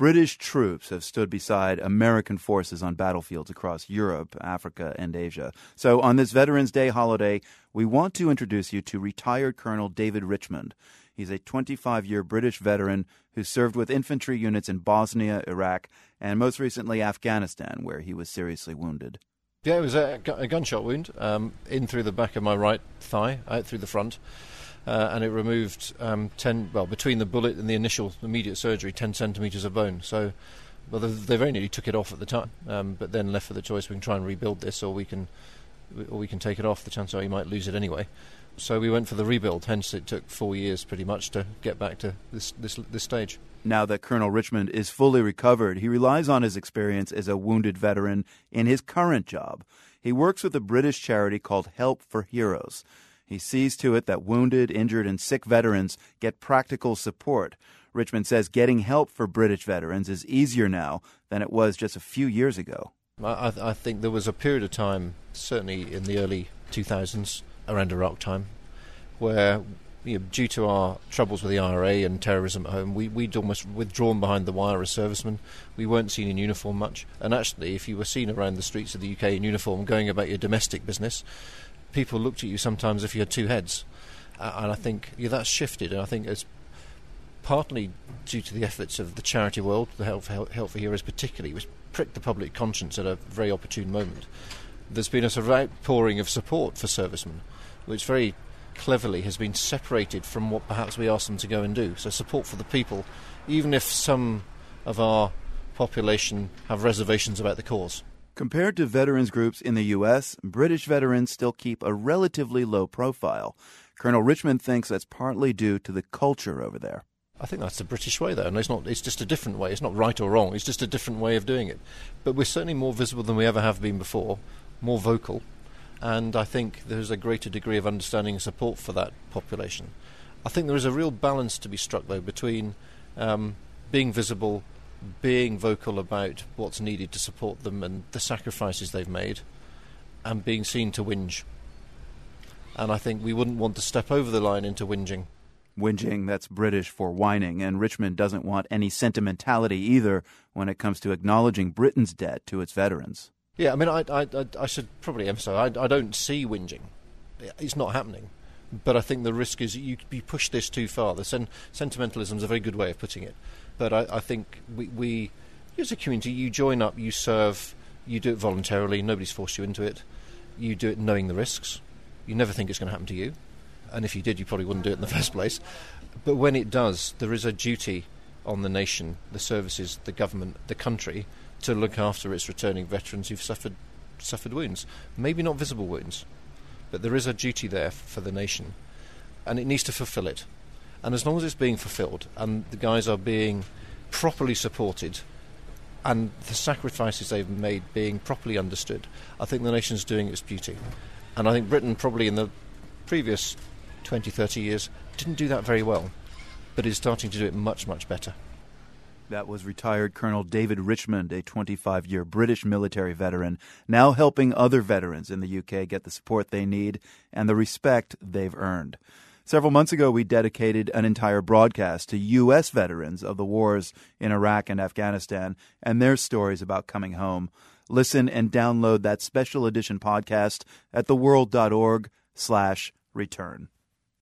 British troops have stood beside American forces on battlefields across Europe, Africa, and Asia. So, on this Veterans Day holiday, we want to introduce you to retired Colonel David Richmond. He's a 25 year British veteran who served with infantry units in Bosnia, Iraq, and most recently Afghanistan, where he was seriously wounded. Yeah, it was a, gunshot wound um, in through the back of my right thigh, out through the front uh, and it removed um, 10, well, between the bullet and the initial immediate surgery, 10 centimetres of bone. So, well, they, very nearly took it off at the time, um, but then left for the choice we can try and rebuild this or we can, or we can take it off. The chance are you might lose it anyway. So we went for the rebuild, hence it took four years pretty much to get back to this, this, this stage. Now that Colonel Richmond is fully recovered, he relies on his experience as a wounded veteran in his current job. He works with a British charity called Help for Heroes. He sees to it that wounded, injured, and sick veterans get practical support. Richmond says getting help for British veterans is easier now than it was just a few years ago. I, I think there was a period of time, certainly in the early 2000s, around Iraq time, where you know, due to our troubles with the IRA and terrorism at home, we, we'd almost withdrawn behind the wire as servicemen. We weren't seen in uniform much. And actually, if you were seen around the streets of the UK in uniform going about your domestic business, people looked at you sometimes if you had two heads. Uh, and I think yeah, that's shifted, and I think it's partly due to the efforts of the charity world, the Help for, for Heroes particularly, which pricked the public conscience at a very opportune moment. There's been a sort of outpouring of support for servicemen, which very cleverly has been separated from what perhaps we asked them to go and do. So support for the people, even if some of our population have reservations about the cause. Compared to veterans groups in the U.S., British veterans still keep a relatively low profile. Colonel Richmond thinks that's partly due to the culture over there. I think that's the British way, though, and it's not. It's just a different way. It's not right or wrong. It's just a different way of doing it. But we're certainly more visible than we ever have been before, more vocal, and I think there's a greater degree of understanding and support for that population. I think there is a real balance to be struck, though, between um, being visible being vocal about what's needed to support them and the sacrifices they've made, and being seen to whinge. And I think we wouldn't want to step over the line into whinging. Whinging, that's British for whining, and Richmond doesn't want any sentimentality either when it comes to acknowledging Britain's debt to its veterans. Yeah, I mean, I, I, I should probably emphasise I, I don't see whinging. It's not happening. But I think the risk is you, you push this too far. The sen- sentimentalism is a very good way of putting it. But I, I think we, we, as a community, you join up, you serve, you do it voluntarily. Nobody's forced you into it. You do it knowing the risks. You never think it's going to happen to you, and if you did, you probably wouldn't do it in the first place. But when it does, there is a duty on the nation, the services, the government, the country to look after its returning veterans who've suffered suffered wounds. Maybe not visible wounds, but there is a duty there for the nation, and it needs to fulfil it. And as long as it's being fulfilled and the guys are being properly supported and the sacrifices they've made being properly understood, I think the nation's doing its duty. And I think Britain, probably in the previous 20, 30 years, didn't do that very well, but is starting to do it much, much better. That was retired Colonel David Richmond, a 25 year British military veteran, now helping other veterans in the UK get the support they need and the respect they've earned. Several months ago, we dedicated an entire broadcast to U.S. veterans of the wars in Iraq and Afghanistan and their stories about coming home. Listen and download that special edition podcast at theworld.org slash return.